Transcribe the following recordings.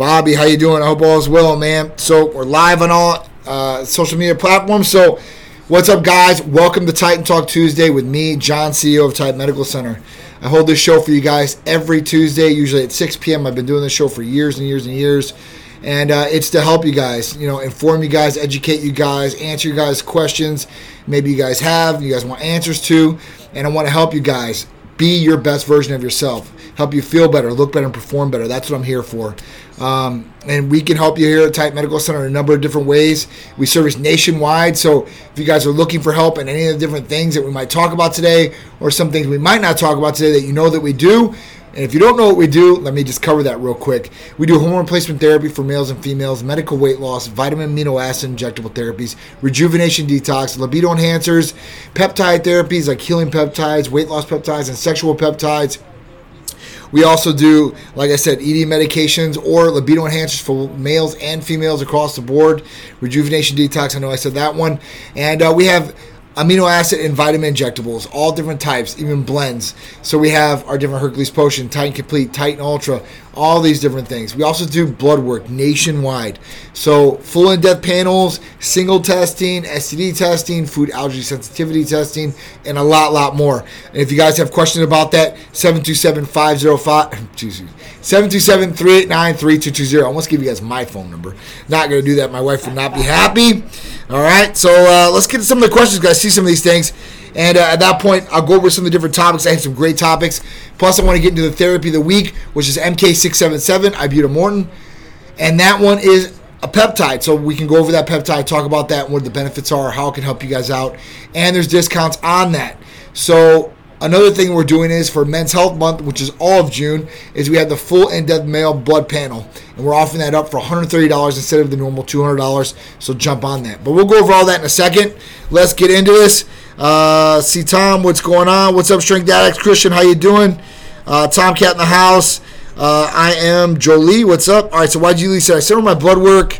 Bobby, how you doing? I hope all is well, man. So we're live on all uh, social media platforms. So what's up, guys? Welcome to Titan Talk Tuesday with me, John, CEO of Titan Medical Center. I hold this show for you guys every Tuesday, usually at 6 p.m. I've been doing this show for years and years and years. And uh, it's to help you guys, you know, inform you guys, educate you guys, answer you guys' questions. Maybe you guys have, you guys want answers to. And I want to help you guys be your best version of yourself. Help you feel better, look better, and perform better. That's what I'm here for. Um, and we can help you here at Titan Medical Center in a number of different ways. We service nationwide, so if you guys are looking for help in any of the different things that we might talk about today, or some things we might not talk about today that you know that we do, and if you don't know what we do, let me just cover that real quick. We do hormone replacement therapy for males and females, medical weight loss, vitamin amino acid injectable therapies, rejuvenation detox, libido enhancers, peptide therapies like healing peptides, weight loss peptides, and sexual peptides. We also do, like I said, ED medications or libido enhancers for males and females across the board. Rejuvenation detox, I know I said that one. And uh, we have amino acid and vitamin injectables, all different types, even blends. So we have our different Hercules Potion, Titan Complete, Titan Ultra, all these different things. We also do blood work nationwide. So full in-depth panels, single testing, STD testing, food allergy sensitivity testing, and a lot, lot more. And if you guys have questions about that, 727-505, excuse me, 727-389-3220. I almost give you guys my phone number. Not going to do that. My wife would not be happy. All right, so uh, let's get to some of the questions, guys. See some of these things. And uh, at that point, I'll go over some of the different topics. I have some great topics. Plus, I want to get into the therapy of the week, which is MK677, ibutamoren. And that one is a peptide. So we can go over that peptide, talk about that, what the benefits are, how it can help you guys out. And there's discounts on that. So Another thing we're doing is for Men's Health Month, which is all of June, is we have the full in-depth male blood panel, and we're offering that up for $130 instead of the normal $200. So jump on that. But we'll go over all that in a second. Let's get into this. Uh, see Tom, what's going on? What's up, Strength Addicts? Christian, how you doing? Uh, Tomcat in the house. Uh, I am Jolie. What's up? All right. So YG Lee said I sent my blood work.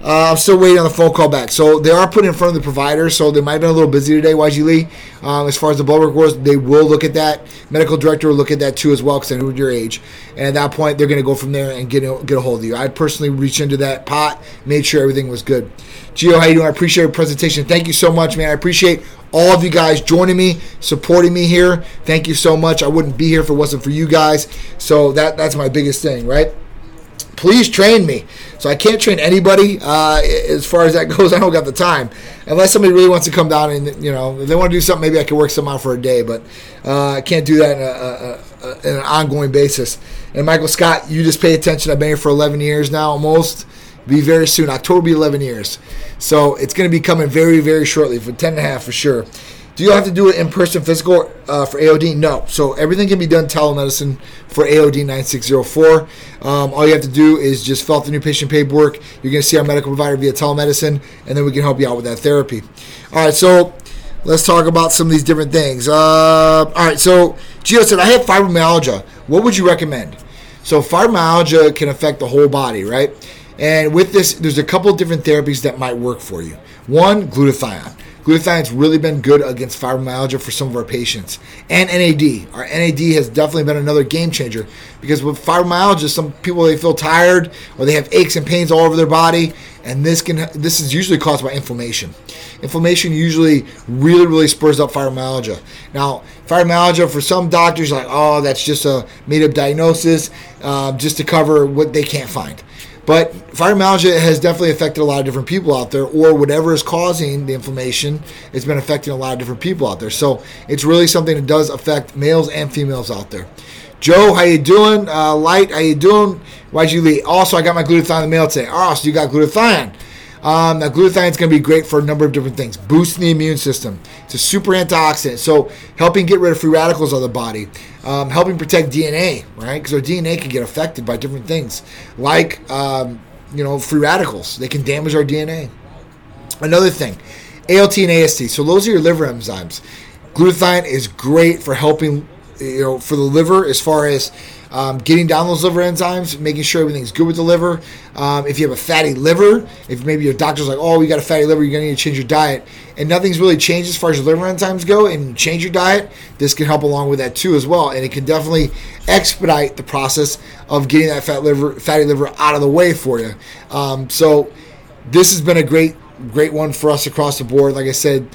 Uh, I'm still waiting on the phone call back. So they are put in front of the provider, so they might have been a little busy today, YG Lee. Um, as far as the blood work goes, they will look at that. Medical director will look at that too as well because I know your age. And at that point, they're going to go from there and get a, get a hold of you. I personally reached into that pot, made sure everything was good. Gio, how you doing? I appreciate your presentation. Thank you so much, man. I appreciate all of you guys joining me, supporting me here. Thank you so much. I wouldn't be here if it wasn't for you guys. So that that's my biggest thing, right? Please train me. So I can't train anybody uh, as far as that goes. I don't got the time unless somebody really wants to come down and you know if they want to do something. Maybe I could work some out for a day, but uh, I can't do that in, a, a, a, in, an ongoing basis. And Michael Scott, you just pay attention. I've been here for 11 years now, almost. Be very soon. October will be 11 years. So it's going to be coming very, very shortly for 10 and a half for sure. Do you have to do it in person physical uh, for AOD? No. So everything can be done telemedicine for AOD 9604. Um, all you have to do is just fill out the new patient paperwork. You're going to see our medical provider via telemedicine, and then we can help you out with that therapy. All right, so let's talk about some of these different things. Uh, all right, so Gio said, I have fibromyalgia. What would you recommend? So fibromyalgia can affect the whole body, right? And with this, there's a couple different therapies that might work for you. One, glutathione. Glutathione's really been good against fibromyalgia for some of our patients. And NAD. Our NAD has definitely been another game changer because with fibromyalgia, some people they feel tired or they have aches and pains all over their body, and this can this is usually caused by inflammation. Inflammation usually really really spurs up fibromyalgia. Now, fibromyalgia for some doctors like, oh, that's just a made up diagnosis, uh, just to cover what they can't find. But fibromyalgia has definitely affected a lot of different people out there, or whatever is causing the inflammation, it's been affecting a lot of different people out there. So it's really something that does affect males and females out there. Joe, how you doing? Uh, Light, how you doing? Why'd you leave? Also, I got my glutathione in the mail today. Oh, so you got glutathione. Um, now, glutathione is going to be great for a number of different things. Boosting the immune system. It's a super antioxidant, so helping get rid of free radicals of the body, um, helping protect DNA, right? Because our DNA can get affected by different things, like um, you know free radicals. They can damage our DNA. Another thing, ALT and AST. So those are your liver enzymes. Glutathione is great for helping, you know, for the liver as far as um, getting down those liver enzymes, making sure everything's good with the liver. Um, if you have a fatty liver, if maybe your doctor's like, oh, you got a fatty liver, you're going to need to change your diet, and nothing's really changed as far as your liver enzymes go, and change your diet, this can help along with that too as well. And it can definitely expedite the process of getting that fat liver, fatty liver out of the way for you. Um, so this has been a great, great one for us across the board. Like I said,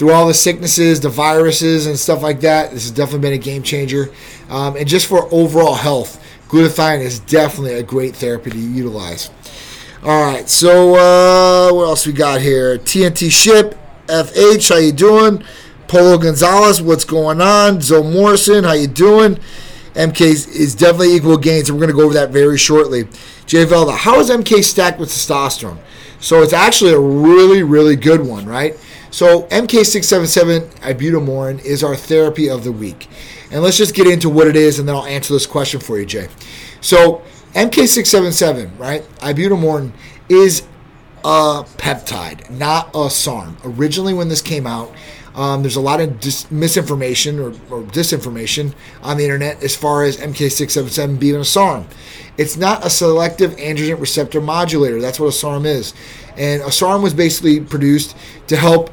through all the sicknesses, the viruses, and stuff like that. This has definitely been a game changer. Um, and just for overall health, glutathione is definitely a great therapy to utilize. All right, so uh, what else we got here? TNT Ship, FH, how you doing? Polo Gonzalez, what's going on? Zoe Morrison, how you doing? MK is definitely equal gains, and we're going to go over that very shortly. Jay Velda, how is MK stacked with testosterone? So it's actually a really, really good one, right? So MK677 ibutamoren is our therapy of the week. And let's just get into what it is and then I'll answer this question for you, Jay. So MK677, right? Ibutamoren is a peptide, not a SARM. Originally when this came out, um, there's a lot of dis- misinformation or, or, disinformation on the internet as far as MK677 being a SARM. It's not a selective androgen receptor modulator. That's what a SARM is. And a SARM was basically produced to help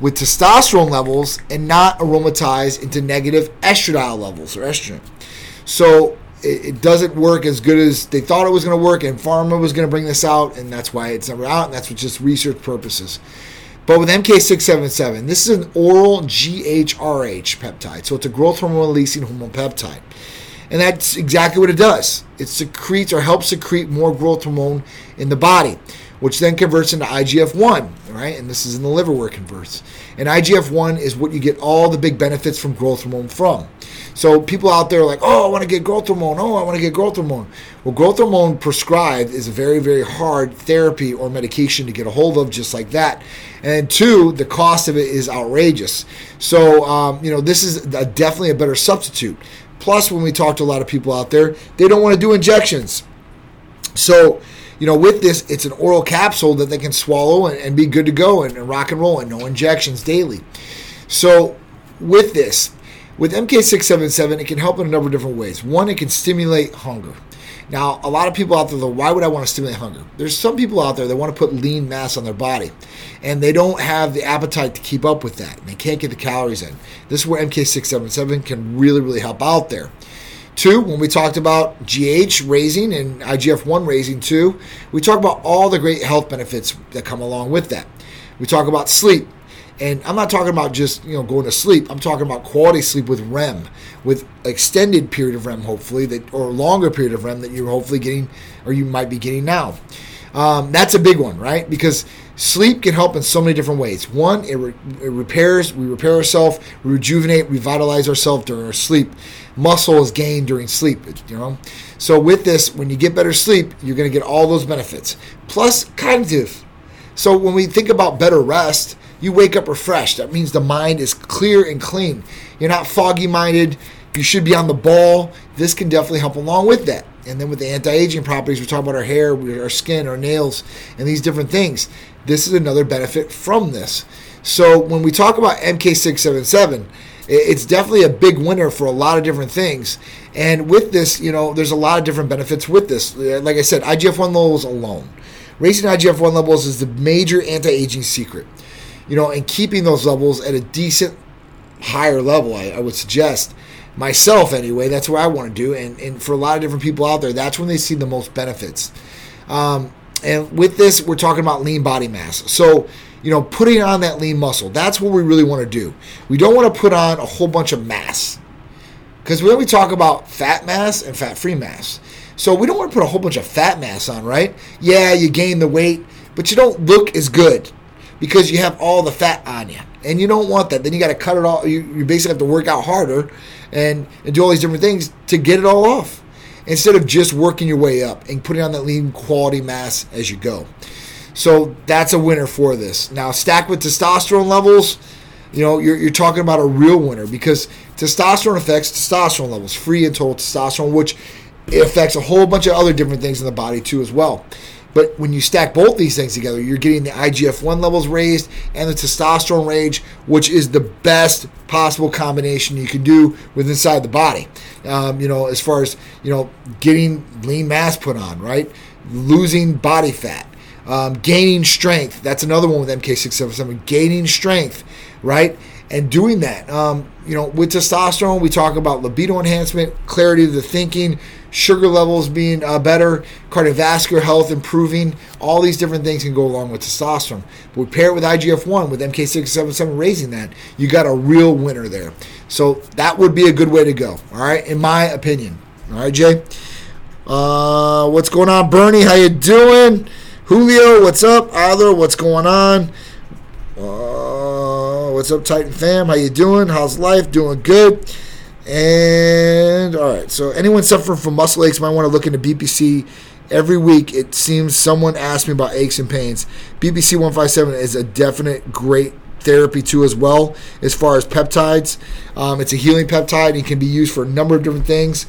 with testosterone levels and not aromatize into negative estradiol levels or estrogen. So it, it doesn't work as good as they thought it was going to work, and Pharma was going to bring this out, and that's why it's never out, and that's for just research purposes. But with MK677, this is an oral GHRH peptide, so it's a growth hormone releasing hormone peptide. And that's exactly what it does. It secretes or helps secrete more growth hormone in the body which then converts into IGF 1, right? And this is in the liver where it converts. And IGF 1 is what you get all the big benefits from growth hormone from. So people out there are like, oh, I want to get growth hormone. Oh, I want to get growth hormone. Well, growth hormone prescribed is a very, very hard therapy or medication to get a hold of, just like that. And two, the cost of it is outrageous. So, um, you know, this is a, definitely a better substitute. Plus, when we talk to a lot of people out there, they don't want to do injections. So, you know, with this, it's an oral capsule that they can swallow and, and be good to go and, and rock and roll and no injections daily. So, with this, with MK677, it can help in a number of different ways. One, it can stimulate hunger. Now, a lot of people out there, though, why would I want to stimulate hunger? There's some people out there that want to put lean mass on their body, and they don't have the appetite to keep up with that, and they can't get the calories in. This is where MK677 can really, really help out there. Two, when we talked about GH raising and IGF 1 raising too, we talk about all the great health benefits that come along with that. We talk about sleep. And I'm not talking about just you know going to sleep. I'm talking about quality sleep with REM, with extended period of REM, hopefully that or longer period of REM that you're hopefully getting or you might be getting now. Um, that's a big one, right? Because sleep can help in so many different ways. One, it, re- it repairs, we repair ourselves, we rejuvenate, revitalize ourselves during our sleep muscle is gained during sleep, you know. So with this, when you get better sleep, you're going to get all those benefits. Plus cognitive. So when we think about better rest, you wake up refreshed. That means the mind is clear and clean. You're not foggy minded. You should be on the ball. This can definitely help along with that. And then with the anti-aging properties, we're talking about our hair, our skin, our nails, and these different things. This is another benefit from this. So when we talk about MK677, it's definitely a big winner for a lot of different things. And with this, you know, there's a lot of different benefits with this. Like I said, IGF 1 levels alone. Raising IGF 1 levels is the major anti aging secret. You know, and keeping those levels at a decent higher level, I, I would suggest myself anyway. That's what I want to do. And, and for a lot of different people out there, that's when they see the most benefits. Um, and with this, we're talking about lean body mass. So, you know, putting on that lean muscle. That's what we really want to do. We don't want to put on a whole bunch of mass. Because when we talk about fat mass and fat free mass, so we don't want to put a whole bunch of fat mass on, right? Yeah, you gain the weight, but you don't look as good because you have all the fat on you. And you don't want that. Then you got to cut it all. You, you basically have to work out harder and, and do all these different things to get it all off instead of just working your way up and putting on that lean quality mass as you go. So that's a winner for this. Now, stacked with testosterone levels, you know, you're, you're talking about a real winner because testosterone affects testosterone levels, free and total testosterone, which affects a whole bunch of other different things in the body too as well. But when you stack both these things together, you're getting the IGF 1 levels raised and the testosterone range, which is the best possible combination you can do with inside the body. Um, you know, as far as, you know, getting lean mass put on, right? Losing body fat. Um, gaining strength. That's another one with MK677. Gaining strength, right? And doing that. Um, you know, with testosterone, we talk about libido enhancement, clarity of the thinking, sugar levels being uh, better, cardiovascular health improving. All these different things can go along with testosterone. But we pair it with IGF 1, with MK677 raising that, you got a real winner there. So that would be a good way to go, all right, in my opinion. All right, Jay? Uh, what's going on, Bernie? How you doing? Julio, what's up? Adler, what's going on? Uh, what's up, Titan fam? How you doing? How's life? Doing good. And all right, so anyone suffering from muscle aches might want to look into BPC. Every week, it seems someone asks me about aches and pains. BPC 157 is a definite great therapy too as well as far as peptides. Um, it's a healing peptide and can be used for a number of different things.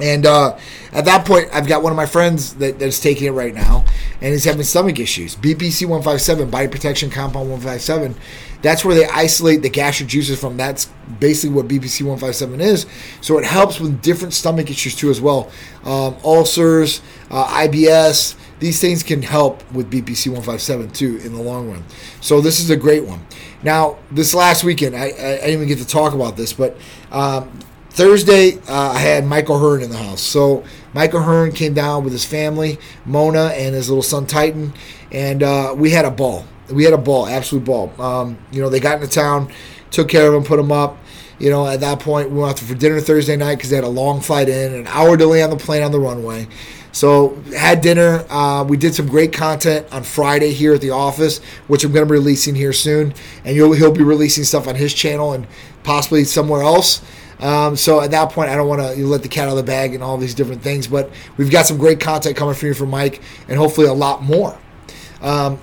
And uh, at that point, I've got one of my friends that, that's taking it right now, and he's having stomach issues. BPC 157, body protection compound 157. That's where they isolate the gastric juices from. That's basically what BPC 157 is. So it helps with different stomach issues too, as well. Um, ulcers, uh, IBS, these things can help with BPC 157 too in the long run. So this is a great one. Now, this last weekend, I, I, I didn't even get to talk about this, but um, Thursday, uh, I had Michael Hearn in the house. So Michael Hearn came down with his family, Mona and his little son Titan, and uh, we had a ball. We had a ball, absolute ball. Um, you know, they got into town, took care of him, put him up. You know, at that point, we went out for dinner Thursday night because they had a long flight in, an hour delay on the plane on the runway. So had dinner. Uh, we did some great content on Friday here at the office, which I'm going to be releasing here soon, and he'll be releasing stuff on his channel and possibly somewhere else. Um, so at that point, I don't want to let the cat out of the bag and all these different things, but we've got some great content coming from you from Mike, and hopefully a lot more. Um,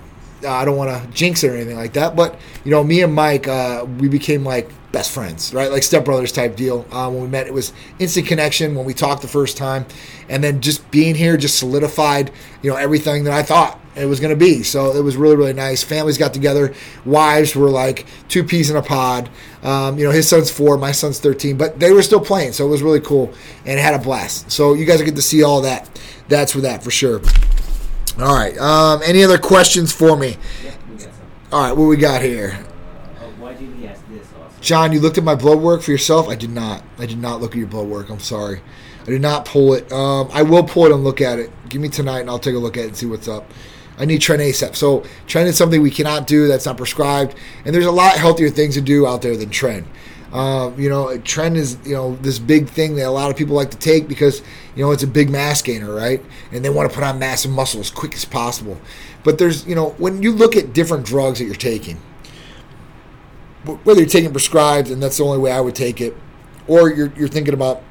I don't want to jinx it or anything like that, but you know, me and Mike, uh, we became like best friends, right? Like stepbrothers type deal. Uh, when we met, it was instant connection when we talked the first time, and then just being here just solidified, you know, everything that I thought it was going to be. So it was really, really nice. Families got together. Wives were like two peas in a pod. Um, you know, his son's four, my son's 13, but they were still playing. So it was really cool and had a blast. So you guys get to see all that. That's for that for sure. All right. Um, any other questions for me? All right. What we got here? John, you looked at my blood work for yourself? I did not. I did not look at your blood work. I'm sorry. I did not pull it. Um, I will pull it and look at it. Give me tonight and I'll take a look at it and see what's up. I need Tren. So Tren is something we cannot do. That's not prescribed. And there's a lot healthier things to do out there than Tren. Uh, you know, Tren is you know this big thing that a lot of people like to take because you know it's a big mass gainer, right? And they want to put on massive muscle as quick as possible. But there's you know when you look at different drugs that you're taking, whether you're taking prescribed and that's the only way I would take it, or you're you're thinking about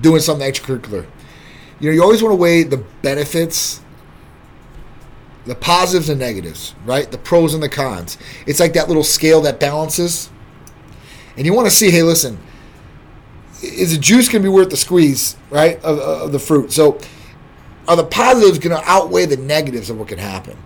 doing something extracurricular. You know, you always want to weigh the benefits the positives and negatives, right? The pros and the cons. It's like that little scale that balances. And you want to see, hey, listen, is the juice going to be worth the squeeze, right, of, of the fruit? So are the positives going to outweigh the negatives of what can happen?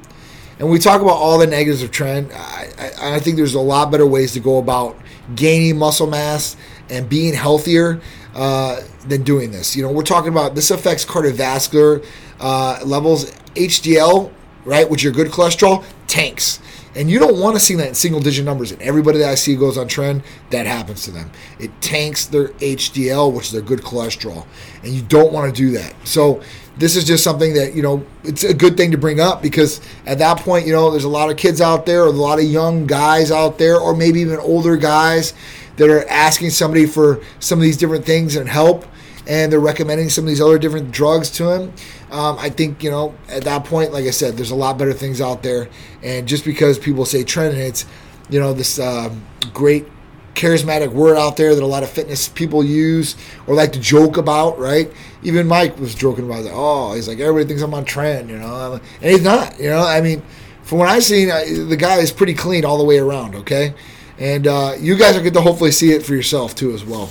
And we talk about all the negatives of Tren. I, I, I think there's a lot better ways to go about gaining muscle mass and being healthier uh, than doing this. You know, we're talking about this affects cardiovascular uh, levels. HDL right, which your good cholesterol, tanks. And you don't want to see that in single digit numbers. And everybody that I see goes on Tren, that happens to them. It tanks their HDL, which is their good cholesterol. And you don't want to do that. So this is just something that, you know, it's a good thing to bring up because at that point, you know, there's a lot of kids out there, or a lot of young guys out there, or maybe even older guys that are asking somebody for some of these different things and help and they're recommending some of these other different drugs to him. Um, I think you know at that point, like I said, there's a lot better things out there, and just because people say Tren, it's you know this uh, great charismatic word out there that a lot of fitness people use or like to joke about, right? Even Mike was joking about it. Oh, he's like everybody thinks I'm on Tren, you know, and he's not. You know, I mean, from what I've seen, the guy is pretty clean all the way around. Okay, and uh, you guys are going to hopefully see it for yourself too as well.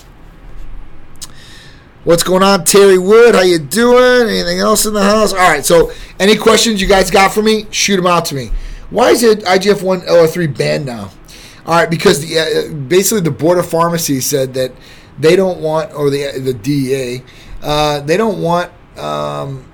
What's going on, Terry Wood? How you doing? Anything else in the house? All right. So, any questions you guys got for me? Shoot them out to me. Why is it IGF one LR3 banned now? All right, because the, uh, basically the board of pharmacy said that they don't want, or the the DEA, uh, they don't want um,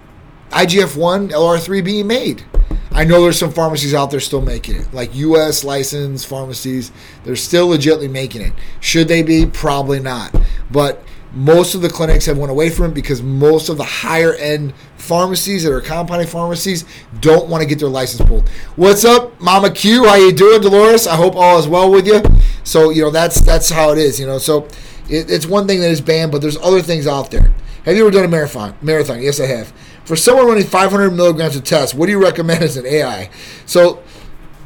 IGF one LR3 being made. I know there's some pharmacies out there still making it, like U.S. licensed pharmacies. They're still legitimately making it. Should they be? Probably not. But most of the clinics have went away from it because most of the higher end pharmacies that are compounding pharmacies don't want to get their license pulled. What's up, Mama Q? How you doing, Dolores? I hope all is well with you. So you know that's that's how it is. You know, so it, it's one thing that is banned, but there's other things out there. Have you ever done a marathon? Marathon? Yes, I have. For someone running 500 milligrams of test, what do you recommend as an AI? So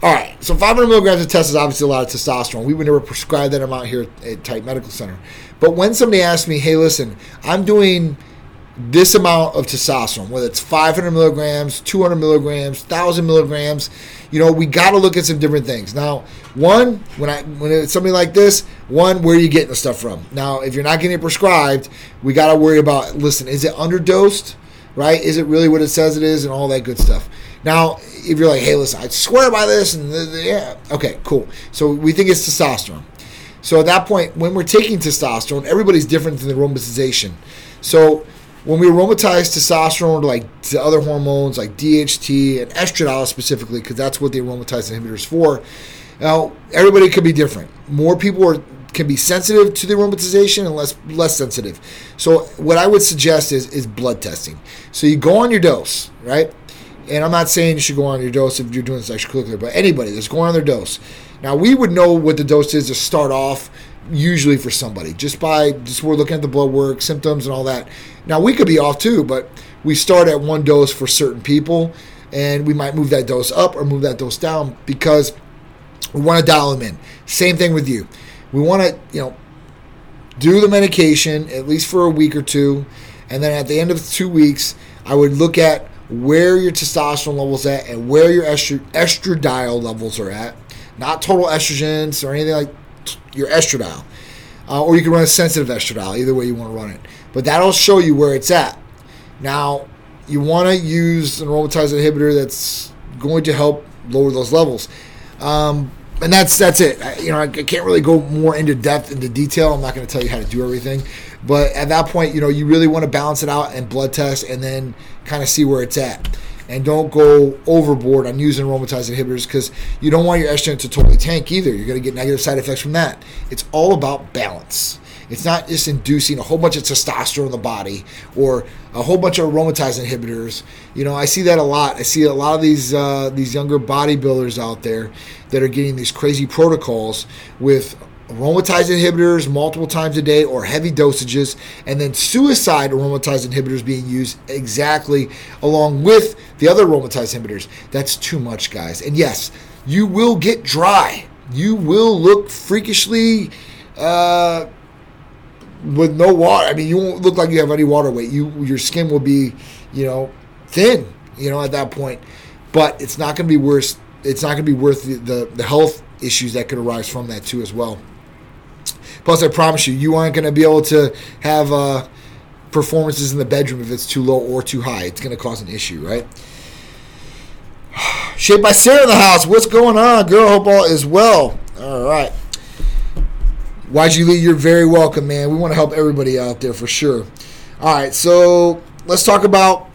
all right, so 500 milligrams of test is obviously a lot of testosterone. We would never prescribe that amount here at Titan Medical Center. But when somebody asks me, hey, listen, I'm doing this amount of testosterone, whether it's 500 milligrams, 200 milligrams, 1,000 milligrams, you know, we got to look at some different things. Now, one, when I when it's something like this, one, where are you getting the stuff from? Now, if you're not getting it prescribed, we got to worry about. Listen, is it underdosed? Right? Is it really what it says it is, and all that good stuff? Now, if you're like, hey, listen, I swear by this, and yeah, okay, cool. So we think it's testosterone. So at that point, when we're taking testosterone, everybody's different than the aromatization. So when we aromatize testosterone to like to other hormones like DHT and estradiol specifically, because that's what the aromatase inhibitors for. Now everybody could be different. More people are can be sensitive to the aromatization and less less sensitive. So what I would suggest is is blood testing. So you go on your dose, right? And I'm not saying you should go on your dose if you're doing this extracurricular, but anybody that's going on their dose. Now we would know what the dose is to start off usually for somebody just by just we're looking at the blood work, symptoms, and all that. Now we could be off too, but we start at one dose for certain people, and we might move that dose up or move that dose down because we want to dial them in. Same thing with you. We want to you know do the medication at least for a week or two, and then at the end of two weeks, I would look at where your testosterone levels at and where your estradiol levels are at not total estrogens or anything like your estradiol. Uh, or you can run a sensitive estradiol, either way you want to run it. But that'll show you where it's at. Now, you want to use an aromatase inhibitor that's going to help lower those levels. Um, and that's that's it. I, you know, I, I, can't really go more into depth into detail. I'm not going to tell you how to do everything, but at that point, you know, you really want to balance it out and blood test, and then kind of see where it's at and don't go overboard on using aromatase inhibitors because you don't want your estrogen to totally tank either. You're going to get negative side effects from that. It's all about balance. It's not just inducing a whole bunch of testosterone in the body or a whole bunch of aromatase inhibitors. You know, I see that a lot. I see a lot of these uh, these younger bodybuilders out there that are getting these crazy protocols with aromatase inhibitors multiple times a day or heavy dosages, and then suicide aromatase inhibitors being used exactly along with the other aromatase inhibitors. That's too much, guys. And yes, you will get dry. You will look freakishly uh, with no water. I mean, you won't look like you have any water weight. You your skin will be, you know, thin. You know, at that point, but it's not going to be worse. It's not going to be worth the, the, the health issues that could arise from that too as well. Plus, I promise you, you aren't going to be able to have uh, performances in the bedroom if it's too low or too high. It's going to cause an issue, right? Shaped by Sarah in the house. What's going on, girl? Hope all is well. All right. YG Lee, you're very welcome, man. We want to help everybody out there for sure. All right, so let's talk about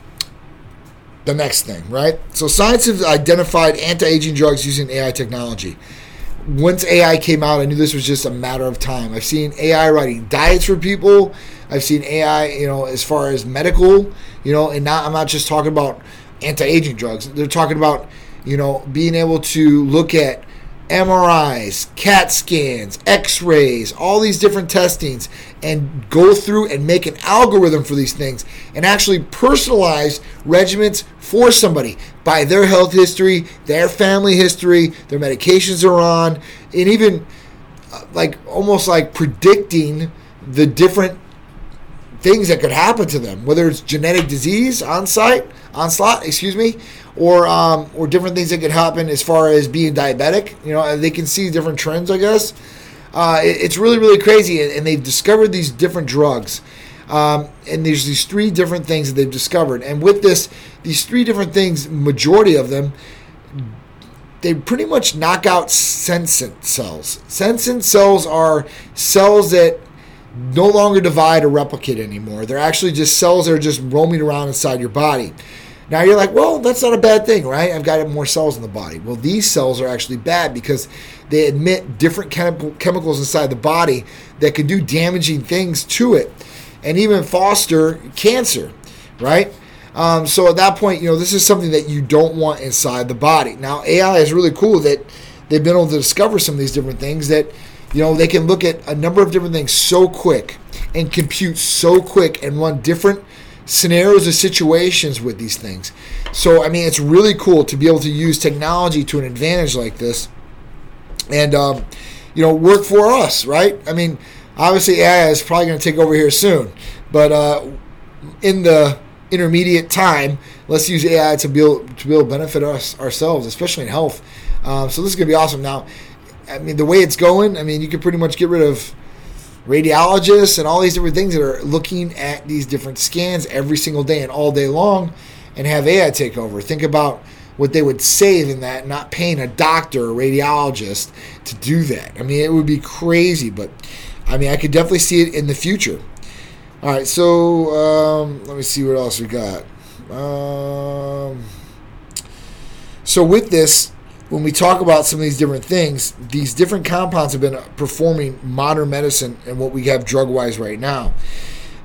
the next thing, right? So science has identified anti-aging drugs using AI technology once AI came out, I knew this was just a matter of time. I've seen AI writing diets for people. I've seen AI, you know, as far as medical, you know, and not I'm not just talking about anti-aging drugs. They're talking about, you know, being able to look at MRIs, CAT scans, X rays, all these different testings, and go through and make an algorithm for these things and actually personalize regimens for somebody by their health history, their family history, their medications they're on, and even uh, like almost like predicting the different things that could happen to them, whether it's genetic disease on site, onslaught, excuse me, or um, or different things that could happen as far as being diabetic. You know, they can see different trends, I guess. Uh, it, it's really really crazy, and, they've discovered these different drugs. Um, and there's these three different things that they've discovered. And with this, these three different things, majority of them, they pretty much knock out senescent cells. Senescent cells are cells that no longer divide or replicate anymore. They're actually just cells that are just roaming around inside your body. Now you're like, well, that's not a bad thing, right? I've got more cells in the body. Well, these cells are actually bad because they emit different chemical chemicals inside the body that can do damaging things to it and even foster cancer, right? Um, so at that point, you know, this is something that you don't want inside the body. Now, AI is really cool that they've been able to discover some of these different things that, you know, they can look at a number of different things so quick and compute so quick and run different scenarios or situations with these things. So, I mean, it's really cool to be able to use technology to an advantage like this and, um, you know, work for us, right? I mean, obviously AI is probably going to take over here soon, but uh, in the intermediate time, let's use AI to be able to be able to benefit us ourselves, especially in health. Um, so this is going to be awesome. Now, I mean, the way it's going, I mean, you can pretty much get rid of radiologists and all these different things that are looking at these different scans every single day and all day long and have AI take over. Think about what they would save in that, not paying a doctor or radiologist to do that. I mean, it would be crazy, but I mean, I could definitely see it in the future. All right, so um, let me see what else we got. Um, so with this, when we talk about some of these different things, these different compounds have been performing modern medicine and what we have drug wise right now.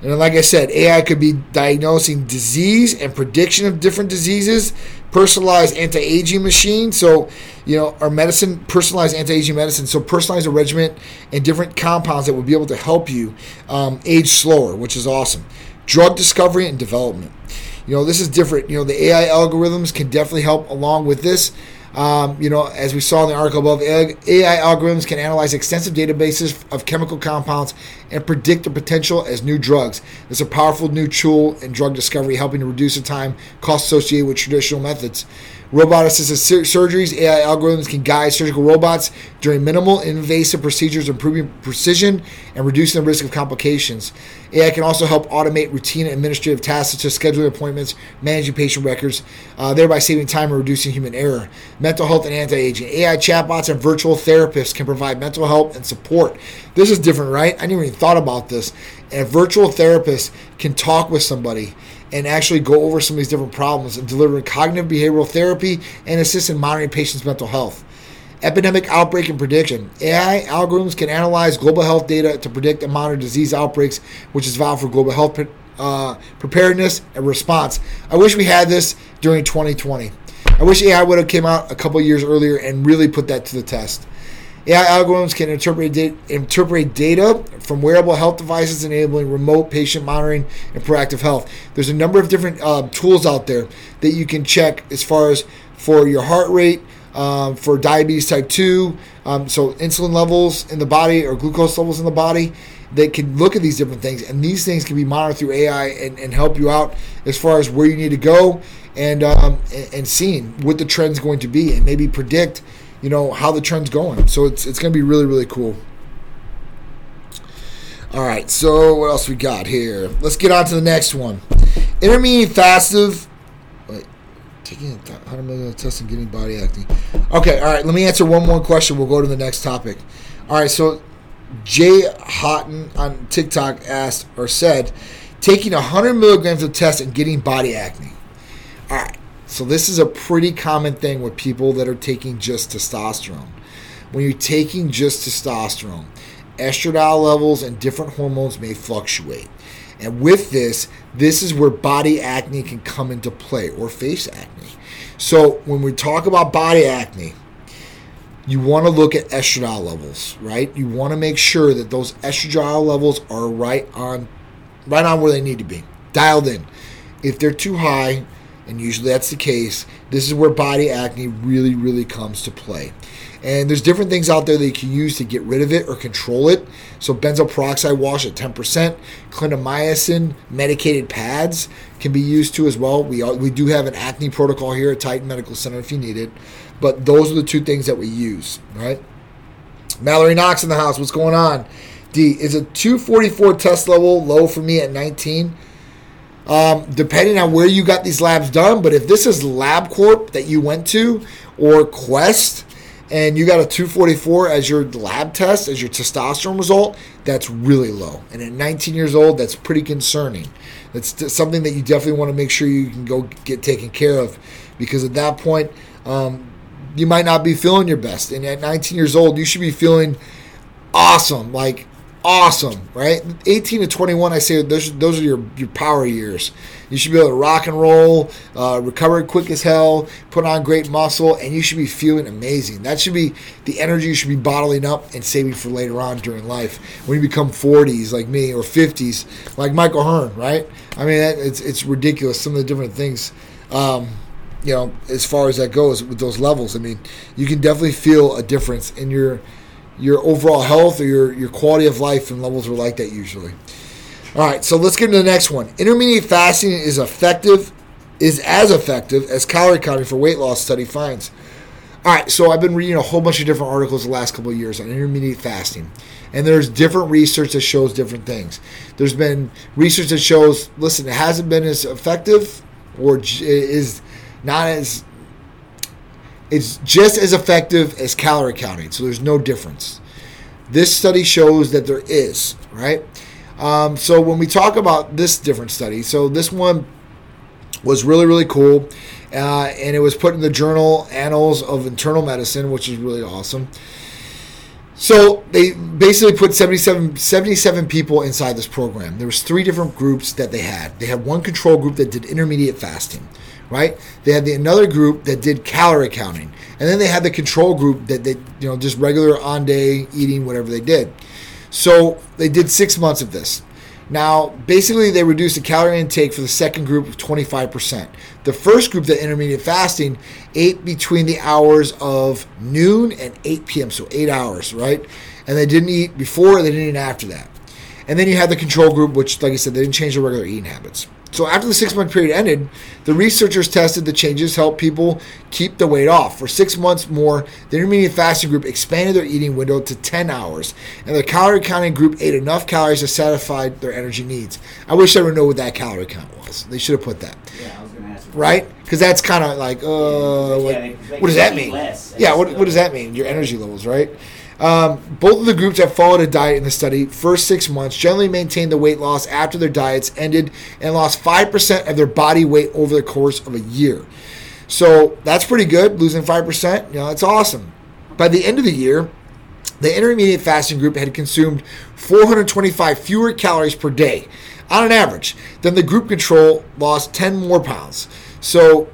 And like I said, AI could be diagnosing disease and prediction of different diseases, personalized anti-aging machine. So, you know, our medicine, personalized anti-aging medicine. So, personalize a regimen and different compounds that would be able to help you um, age slower, which is awesome. Drug discovery and development. You know, this is different. You know, the AI algorithms can definitely help along with this. Um, you know, as we saw in the article above, AI algorithms can analyze extensive databases of chemical compounds and predict their potential as new drugs. It's a powerful new tool in drug discovery, helping to reduce the time costs associated with traditional methods. Robot assisted surgeries, AI algorithms can guide surgical robots during minimal invasive procedures, improving precision and reducing the risk of complications. AI can also help automate routine administrative tasks such as scheduling appointments, managing patient records, uh, thereby saving time and reducing human error. Mental health and anti aging. AI chatbots and virtual therapists can provide mental health and support. This is different, right? I never even thought about this. And a virtual therapist can talk with somebody and actually go over some of these different problems and deliver cognitive behavioral therapy and assist in monitoring patients' mental health. Epidemic outbreak and prediction. AI algorithms can analyze global health data to predict and monitor disease outbreaks, which is vital for global health uh, preparedness and response. I wish we had this during 2020. I wish AI would have came out a couple years earlier and really put that to the test. AI algorithms can interpret, da- interpret data from wearable health devices, enabling remote patient monitoring and proactive health. There's a number of different uh, tools out there that you can check as far as for your heart rate, um, for diabetes type 2, um, so insulin levels in the body or glucose levels in the body. They can look at these different things, and these things can be monitored through AI and, and help you out as far as where you need to go and, um, and, and seeing what the trend's going to be and maybe predict you know how the trend's going. So it's it's going to be really really cool. All right, so what else we got here? Let's get on to the next one. Intermediate fastive. Wait, taking a 100 million test and getting body acne. Okay, all right. Let me answer one more question. We'll go to the next topic. All right, so Jay Houghton on TikTok asked or said, taking 100 milligrams of test and getting body acne. All right. So this is a pretty common thing with people that are taking just testosterone. When you're taking just testosterone, estradiol levels and different hormones may fluctuate. And with this, this is where body acne can come into play or face acne. So when we talk about body acne, you want to look at estradiol levels, right? You want to make sure that those estradiol levels are right on right on where they need to be. Dialed in. If they're too high, and usually that's the case. This is where body acne really, really comes to play. And there's different things out there that you can use to get rid of it or control it. So benzoyl peroxide wash at 10%, clindamycin medicated pads can be used too as well. We we do have an acne protocol here at Titan Medical Center if you need it. But those are the two things that we use, right? Mallory Knox in the house. What's going on? D is a 244 test level low for me at 19. Um, depending on where you got these labs done, but if this is LabCorp that you went to or Quest, and you got a 244 as your lab test, as your testosterone result, that's really low. And at 19 years old, that's pretty concerning. That's something that you definitely want to make sure you can go get taken care of because at that point, um, you might not be feeling your best. And at 19 years old, you should be feeling awesome, like awesome, right? 18 to 21, I say those, those are your, your power years. You should be able to rock and roll, uh, recover quick as hell, put on great muscle, and you should be feeling amazing. That should be the energy you should be bottling up and saving for later on during life. When you become 40s like me or 50s like Michael Hearn, right? I mean, it's, it's ridiculous, some of the different things. Um, you know, as far as that goes with those levels, I mean, you can definitely feel a difference in your your overall health or your, your quality of life and levels are like that usually. All right, so let's get into the next one. Intermediate fasting is effective, is as effective as calorie counting for weight loss study finds. All right, so I've been reading a whole bunch of different articles the last couple of years on intermediate fasting, and there's different research that shows different things. There's been research that shows, listen, it hasn't been as effective or is not as it's just as effective as calorie counting, so there's no difference. This study shows that there is, right? Um, so when we talk about this different study, so this one was really, really cool. Uh, and it was put in the journal Annals of Internal Medicine, which is really awesome. So they basically put 77, 77 people inside this program. There was three different groups that they had. They had one control group that did intermediate fasting right? They had the, another group that did calorie counting, and then they had the control group that they, you know, just regular on day eating, whatever they did. So they did six months of this. Now, basically, they reduced the calorie intake for the second group of 25%. The first group, the intermediate fasting, ate between the hours of noon and 8 p.m., so eight hours, right? And they didn't eat before, they didn't eat after that. And then you had the control group, which, like I said, they didn't change their regular eating habits. So after the six month period ended, the researchers tested the changes helped people keep the weight off. For six months more, the intermediate fasting group expanded their eating window to 10 hours, and the calorie counting group ate enough calories to satisfy their energy needs. I wish I would know what that calorie count was. They should have put that. Yeah, I was going to ask. Right? Because that's kind of like, uh, Yeah, they- they what does that mean? yeah, what, what does that mean? Your energy levels, right? Um, both of the groups that followed a diet in the study first six months generally maintained the weight loss after their diets ended and lost 5% of their body weight over the course of a year. So that's pretty good, losing 5%. You know, that's awesome. By the end of the year, the intermediate fasting group had consumed 425 fewer calories per day on an average than the group control lost 10 more pounds. So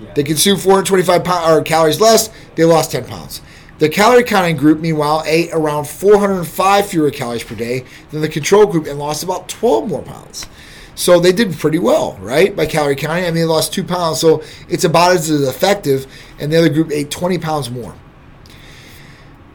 Yeah. they consumed 425 pound, or calories less, they lost 10 pounds. The calorie counting group, meanwhile, ate around 405 fewer calories per day than the control group and lost about 12 more pounds. So they did pretty well, right? By calorie counting, I mean, they lost two pounds. So it's about as effective, and the other group ate 20 pounds more.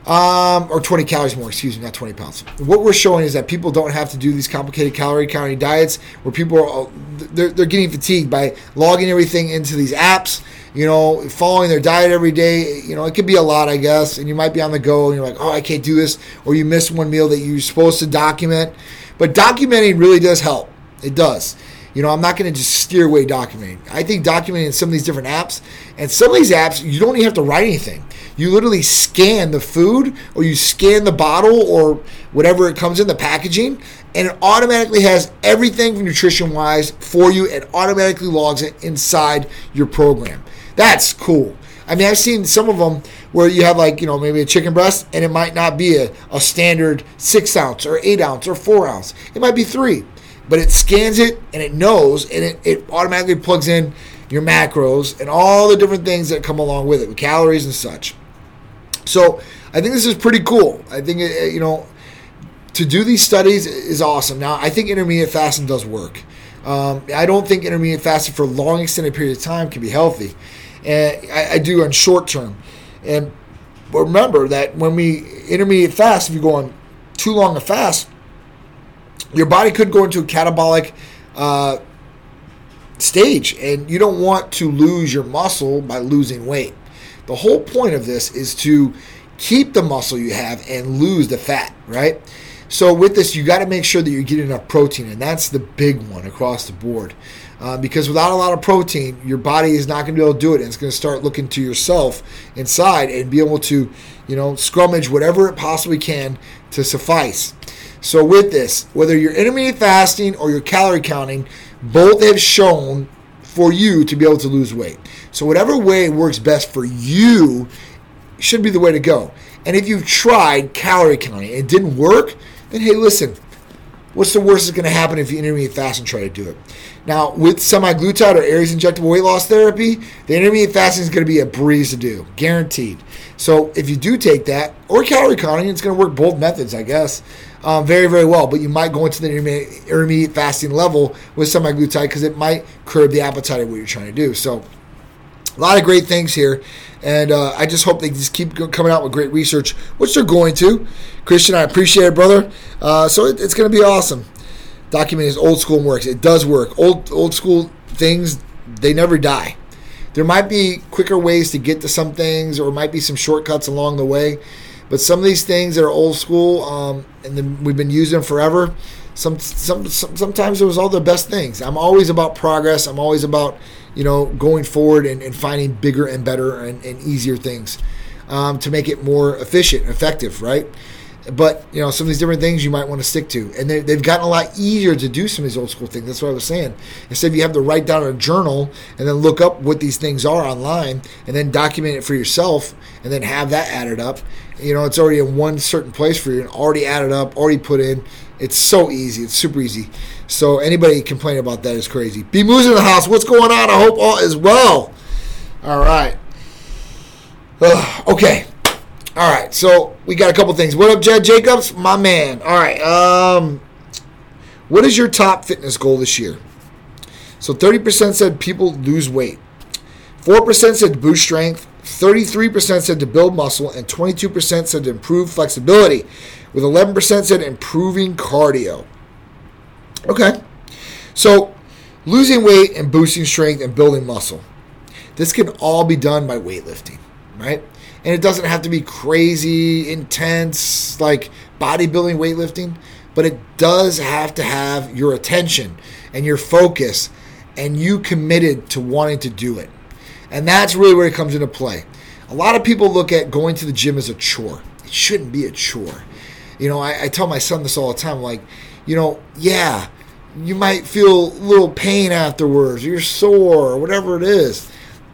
Um, or 20 calories more, excuse me, not 20 pounds. What we're showing is that people don't have to do these complicated calorie counting diets where people are, they're, they're getting fatigued by logging everything into these apps, you know, following their diet every day. You know, it could be a lot, I guess, and you might be on the go and you're like, oh, I can't do this, or you miss one meal that you're supposed to document. But documenting really does help. It does. You know, I'm not going to just steer away documenting. I think documenting in some of these different apps, and some of these apps, you don't even have to write anything. You literally scan the food or you scan the bottle or whatever it comes in, the packaging, and it automatically has everything nutrition wise for you and automatically logs it inside your program. That's cool. I mean, I've seen some of them where you have like, you know, maybe a chicken breast and it might not be a, a standard six ounce or eight ounce or four ounce. It might be three, but it scans it and it knows and it, it automatically plugs in your macros and all the different things that come along with it, with calories and such. So I think this is pretty cool. I think, uh, you know, to do these studies is awesome. Now, I think intermediate fasting does work. Um, I don't think intermediate fasting for a long extended period of time can be healthy. And I, I do on short term. And remember that when we intermediate fast, if you go on too long a fast, your body could go into a catabolic uh, stage, and you don't want to lose your muscle by losing weight. The whole point of this is to keep the muscle you have and lose the fat, right? So with this, you got to make sure that you're getting enough protein, and that's the big one across the board. Uh, because without a lot of protein, your body is not going to be able to do it, and it's going to start looking to yourself inside and be able to, you know, scrummage whatever it possibly can to suffice. So with this, whether you're intermittent fasting or you're calorie counting, both have shown for you to be able to lose weight. So whatever way works best for you should be the way to go. And if you've tried calorie counting and it didn't work, then hey, listen, what's the worst that's going to happen if you intermittent fast and try to do it? Now, with semaglutide or Aries injectable weight loss therapy, the intermittent fasting is going to be a breeze to do, guaranteed. So if you do take that, or calorie counting, it's going to work both methods, I guess, um, very, very well. But you might go into the intermittent fasting level with semaglutide because it might curb the appetite of what you're trying to do. So a lot of great things here. And uh, I just hope they just keep coming out with great research, which they're going to. Christian, I appreciate it, brother. Uh, so it, it's going to be awesome. Documenting is old school works. It does work. Old old school things, they never die. There might be quicker ways to get to some things, or might be some shortcuts along the way. But some of these things that are old school, um, and then we've been using them forever. Some, some, some, sometimes it was all the best things. I'm always about progress. I'm always about you know, going forward and, and finding bigger and better and, and easier things um, to make it more efficient effective, right? But you know, some of these different things you might want to stick to, and they, have gotten a lot easier to do some of these old school things. That's what I was saying. Instead, of you have to write down a journal and then look up what these things are online, and then document it for yourself, and then have that added up. You know, it's already in one certain place for you, and already added up, already put in. It's so easy. It's super easy. So anybody complaining about that is crazy. Be Moose in the house. What's going on? I hope all is well. All right. Ugh, okay. All right. So we got a couple things. What up, Jed Jacobs? My man. All right. Um, what is your top fitness goal this year? So 30% said people lose weight. 4% said boost strength. 33% said to build muscle. And 22% said to improve flexibility. With 11% said improving cardio. Okay. So, losing weight and boosting strength and building muscle. This can all be done by weightlifting, right? And it doesn't have to be crazy, intense, like bodybuilding weightlifting, but it does have to have your attention and your focus and you committed to wanting to do it. And that's really where it comes into play. A lot of people look at going to the gym as a chore. It shouldn't be a chore. You know, I, I tell my son this all the time like, you know, yeah, you might feel a little pain afterwards, you're sore, or whatever it is.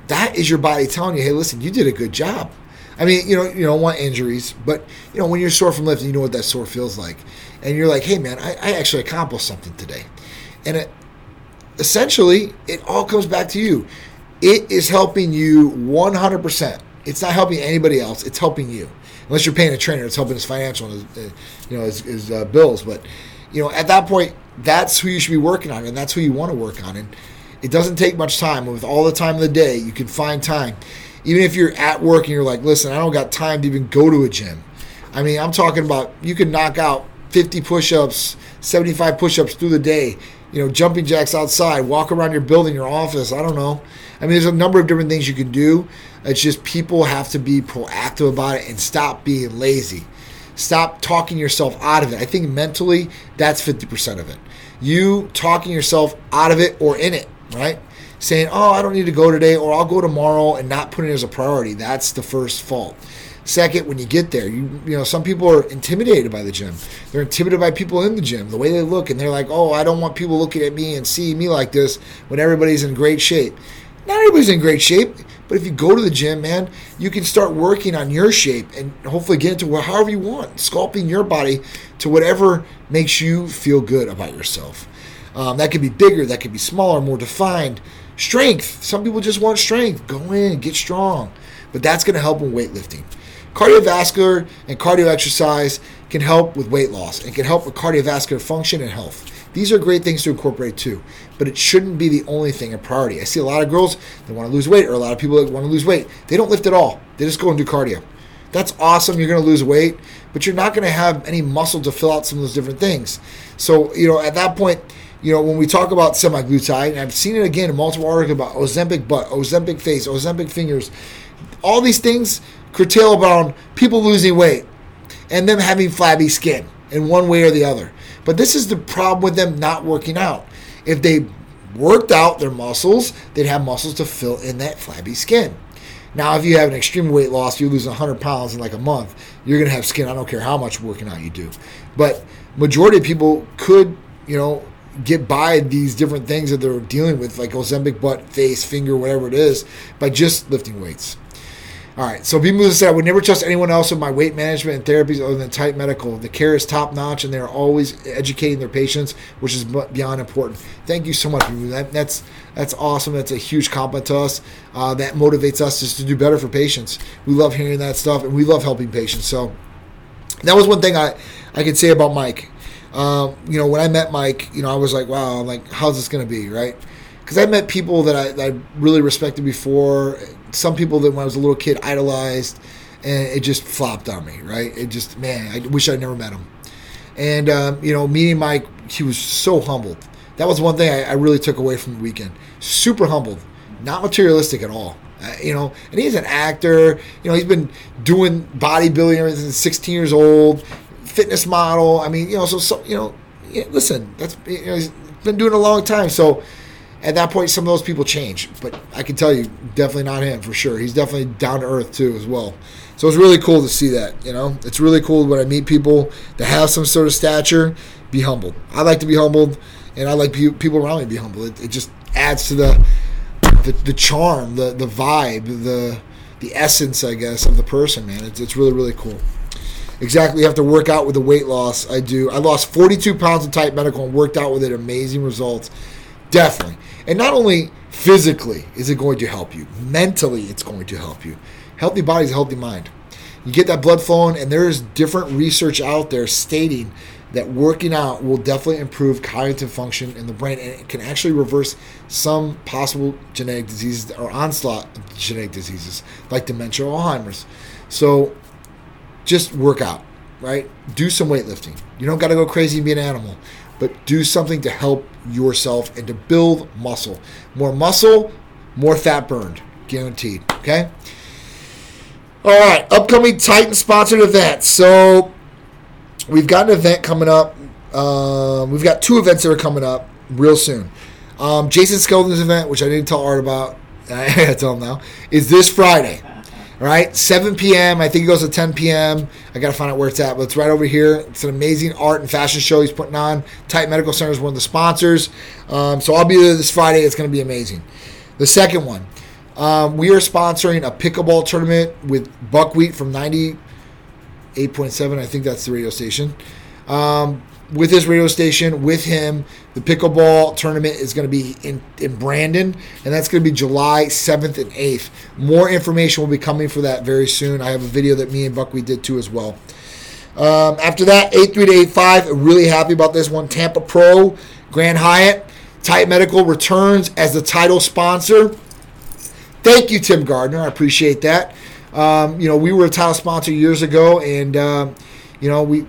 That is your body telling you, hey, listen, you did a good job. I mean, you know, you don't want injuries, but you know, when you're sore from lifting, you know what that sore feels like, and you're like, hey, man, I, I actually accomplished something today, and it, essentially, it all comes back to you. It is helping you 100%. It's not helping anybody else. It's helping you. Unless you're paying a trainer, it's helping his financial, uh, you know, his, his uh, bills. But you know, at that point, that's who you should be working on, and that's who you want to work on. And it doesn't take much time. With all the time of the day, you can find time. Even if you're at work and you're like, listen, I don't got time to even go to a gym. I mean, I'm talking about you can knock out 50 push-ups, 75 push-ups through the day. You know, jumping jacks outside, walk around your building, your office. I don't know. I mean, there's a number of different things you can do. It's just people have to be proactive about it and stop being lazy. Stop talking yourself out of it. I think mentally, that's 50% of it. You talking yourself out of it or in it, right? Saying, oh, I don't need to go today or I'll go tomorrow and not putting it as a priority. That's the first fault. Second, when you get there, you you know some people are intimidated by the gym. They're intimidated by people in the gym, the way they look, and they're like, "Oh, I don't want people looking at me and seeing me like this when everybody's in great shape." Not everybody's in great shape. But if you go to the gym, man, you can start working on your shape and hopefully get into however you want, sculpting your body to whatever makes you feel good about yourself. Um, that could be bigger, that could be smaller, more defined. Strength. Some people just want strength. Go in, get strong. But that's going to help in weightlifting. Cardiovascular and cardio exercise can help with weight loss and can help with cardiovascular function and health. These are great things to incorporate too, but it shouldn't be the only thing a priority. I see a lot of girls that want to lose weight, or a lot of people that want to lose weight. They don't lift at all. They just go and do cardio. That's awesome. You're going to lose weight, but you're not going to have any muscle to fill out some of those different things. So, you know, at that point, you know, when we talk about semaglutide, and I've seen it again in multiple articles about Ozempic butt, Ozempic face, Ozempic fingers, all these things curtail about people losing weight and them having flabby skin in one way or the other. But this is the problem with them not working out. If they worked out their muscles, they'd have muscles to fill in that flabby skin. Now, if you have an extreme weight loss, you lose 100 pounds in like a month, you're going to have skin. I don't care how much working out you do. But majority of people could, you know, get by these different things that they're dealing with, like Ozempic butt, face, finger, whatever it is, by just lifting weights. All right, so B Moves said, I would never trust anyone else with my weight management and therapies other than Titan Medical. The care is top notch, and they're always educating their patients, which is beyond important. Thank you so much, that, That's that's awesome. That's a huge compliment to us. Uh, that motivates us just to do better for patients. We love hearing that stuff, and we love helping patients. So that was one thing I I could say about Mike. Um, you know, when I met Mike, you know, I was like, wow, like, how's this to be, right? Because I met people that I, that I really respected before, some people that when I was a little kid idolized, and it just flopped on me, right? It just, man, I wish I never met him. And, um, you know, meeting Mike, he was so humbled. That was one thing I, I really took away from the weekend. Super humbled, not materialistic at all. Uh, you know, and he's an actor. You know, he's been doing bodybuilding since 16 years old fitness model. I mean, you know, so, so you know, yeah, listen, that's you know, he's been doing a long time. So at that point, some of those people change. But I can tell you, definitely not him for sure. He's definitely down to earth too, as well. So it's really cool to see that. You know, it's really cool when I meet people that have some sort of stature. Be humbled. I like to be humbled, and I like people around me to be humble. It, it just adds to the, the the charm, the the vibe, the the essence, I guess, of the person. Man, it's it's really really cool exactly you have to work out with the weight loss. I do. I lost 42 pounds of Titan Medical and worked out with it. Amazing results. Definitely. And not only physically is it going to help you, mentally it's going to help you. Healthy body is a healthy mind. You get that blood flowing, and there's different research out there stating that working out will definitely improve cognitive function in the brain and it can actually reverse some possible genetic diseases or onslaught of genetic diseases like dementia or Alzheimer's. So just work out, right? Do some weightlifting. You don't got to go crazy and be an animal, but do something to help yourself and to build muscle. More muscle, more fat burned, guaranteed. Okay. All right, upcoming Titan sponsored events. So we've got an event coming up. Um, we've got two events that are coming up real soon. Um, Jason Skeldon's event, which I didn't tell Art about, I tell him now, is this Friday. All right, 7 p.m. I think it goes to 10 p.m. I got to find out where it's at, but it's right over here. It's an amazing art and fashion show he's putting on. Titan Medical Center is one of the sponsors. Um, so I'll be there this Friday. It's going to be amazing. The second one, um, we are sponsoring a pickleball tournament with Buckwheat from 98.7. I think that's the radio station. Um, with his radio station, with him. The pickleball tournament is going to be in, in Brandon, and that's going to be July 7th and 8th. More information will be coming for that very soon. I have a video that me and Buckwheat did too as well. Um, after that, 83 to 85, really happy about this one. Tampa Pro, Grand Hyatt, Titan Medical returns as the title sponsor. Thank you, Tim Gardner. I appreciate that. Um, you know, we were a title sponsor years ago, and uh, you know, we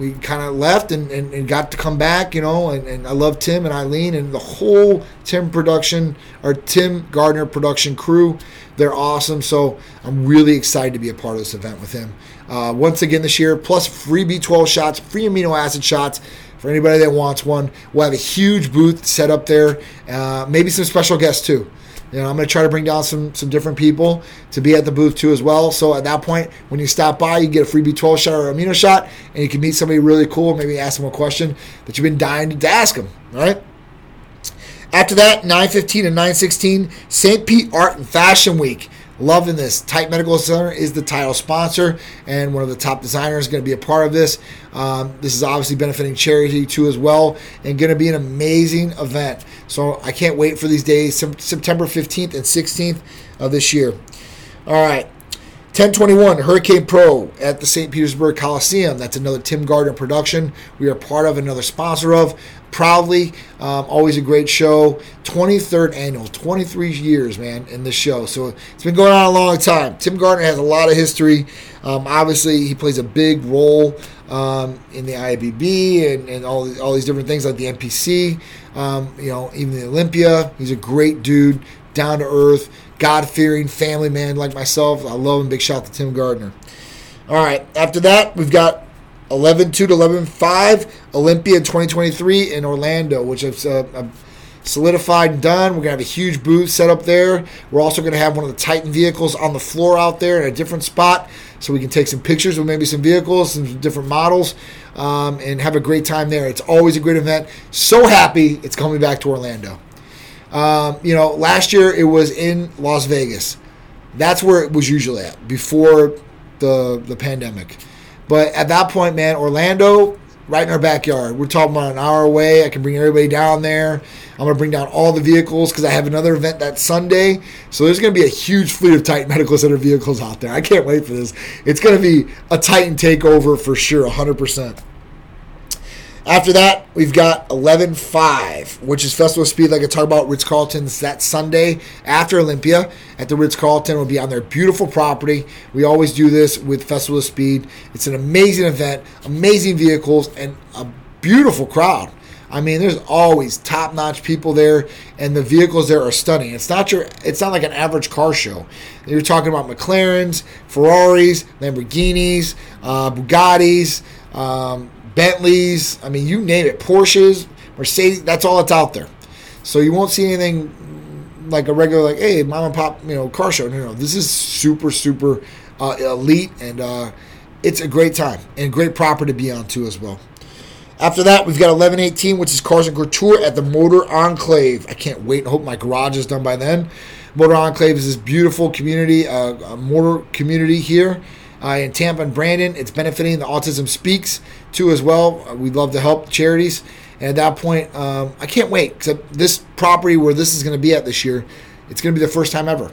we kind of left and, and, and, got to come back, you know, and, and I love Tim and Eileen and the whole Tim production or Tim Gardner production crew. They're awesome. So I'm really excited to be a part of this event with him. Uh, once again this year, plus free B12 shots, free amino acid shots for anybody that wants one. We'll have a huge booth set up there, uh, maybe some special guests too. You know, I'm going to try to bring down some some different people to be at the booth too as well. So at that point, when you stop by, you get a free B12 shot or amino shot, and you can meet somebody really cool. Maybe ask them a question that you've been dying to ask them. Right. After that, 9:15 and 9:16, St. Pete Art and Fashion Week. Loving this. Titan Medical Center is the title sponsor and one of the top designers going to be a part of this. Um, this is obviously benefiting charity too as well and going to be an amazing event. So I can't wait for these days, September 15th and 16th of this year. All right. 1021 Hurricane Pro at the St. Petersburg Coliseum. That's another Tim Gardner production. We are part of, another sponsor of. Proudly, um, always a great show. 23rd annual, 23 years, man, in this show. So it's been going on a long time. Tim Gardner has a lot of history. Um, obviously, he plays a big role um, in the IFBB and, and all, all these different things like the NPC, um, you know, even the Olympia. He's a great dude, down to earth, God fearing family man like myself. I love him. Big shout to Tim Gardner. All right, after that, we've got 11 2 to 11 5 Olympia 2023 in Orlando, which uh, uh, solidified and done. We're going to have a huge booth set up there. We're also going to have one of the Titan vehicles on the floor out there in a different spot so we can take some pictures with maybe some vehicles, some different models, um, and have a great time there. It's always a great event. So happy it's coming back to Orlando. Um, you know, last year it was in Las Vegas. That's where it was usually at before the the pandemic. But at that point, man, Orlando, right in our backyard. We're talking about an hour away. I can bring everybody down there. I'm going to bring down all the vehicles because I have another event that Sunday. So there's going to be a huge fleet of Titan Medical Center vehicles out there. I can't wait for this. It's going to be a Titan takeover for sure, 100%. After that, we've got 11.5, which is Festival of Speed, like I talked about, Ritz Carlton's that Sunday after Olympia at the Ritz Carlton. We'll be on their beautiful property. We always do this with Festival of Speed. It's an amazing event, amazing vehicles, and a beautiful crowd. I mean, there's always top-notch people there, and the vehicles there are stunning. It's not your, it's not like an average car show. You're talking about McLarens, Ferraris, Lamborghinis, uh, Bugattis. Um, Bentleys, I mean, you name it, Porsches, Mercedes, that's all that's out there. So you won't see anything like a regular, like, hey, mom and pop, you know, car show. No, no, this is super, super uh, elite, and uh, it's a great time and great property to be on too as well. After that, we've got 1118, which is Cars and Couture at the Motor Enclave. I can't wait. I hope my garage is done by then. Motor Enclave is this beautiful community, uh, a motor community here uh, in Tampa and Brandon. It's benefiting the Autism Speaks too as well. Uh, we'd love to help charities. And at that point, um, I can't wait because this property where this is going to be at this year, it's going to be the first time ever.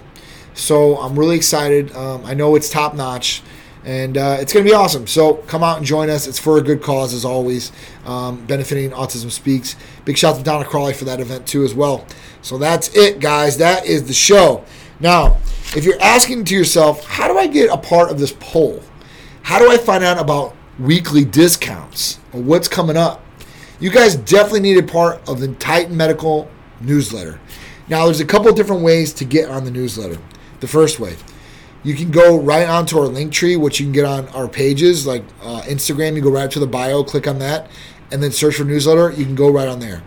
So I'm really excited. Um, I know it's top notch and uh, it's going to be awesome. So come out and join us. It's for a good cause as always, um, benefiting Autism Speaks. Big shout out to Donna Crawley for that event too as well. So that's it, guys. That is the show. Now, if you're asking to yourself, how do I get a part of this poll? How do I find out about weekly discounts or what's coming up? You guys definitely need a part of the Titan Medical newsletter. Now, there's a couple different ways to get on the newsletter. The first way, you can go right onto our link tree, which you can get on our pages, like uh, Instagram. You go right to the bio, click on that, and then search for newsletter. You can go right on there.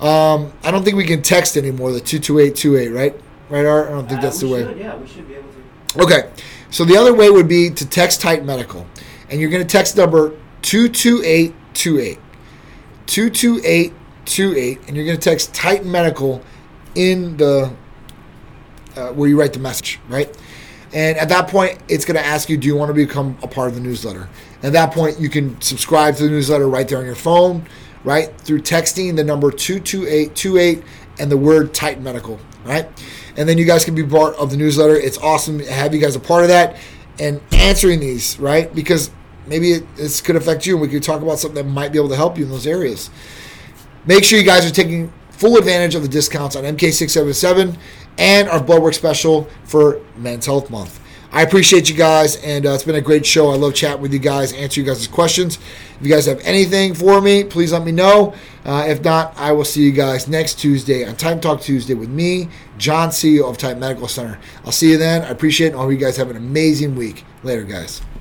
Um, I don't think we can text anymore. The two two eight two eight, right? Right, Art? I don't think Uh, that's the way. should, Yeah, we should be able to. Okay. So the other way would be to text Titan Medical. And you're going to text number 22828. 22828. And you're going to text Titan Medical in the uh, where you write the message, right? And at that point, it's going to ask you, do you want to become a part of the newsletter? At that point, you can subscribe to the newsletter right there on your phone, right? Through texting the number 22828 and the word Titan Medical, right? And then you guys can be part of the newsletter. It's awesome to have you guys a part of that and answering these, right? Because maybe it, this could affect you and we could talk about something that might be able to help you in those areas. Make sure you guys are taking full advantage of the discounts on MK677 and our blood work special for Men's Health Month. I appreciate you guys, and uh, it's been a great show. I love chatting with you guys, answer you guys' questions. If you guys have anything for me, please let me know. Uh, if not, I will see you guys next Tuesday on Titan Talk Tuesday with me, John, CEO of Titan Medical Center. I'll see you then. I appreciate it. I hope you guys have an amazing week. Later, guys.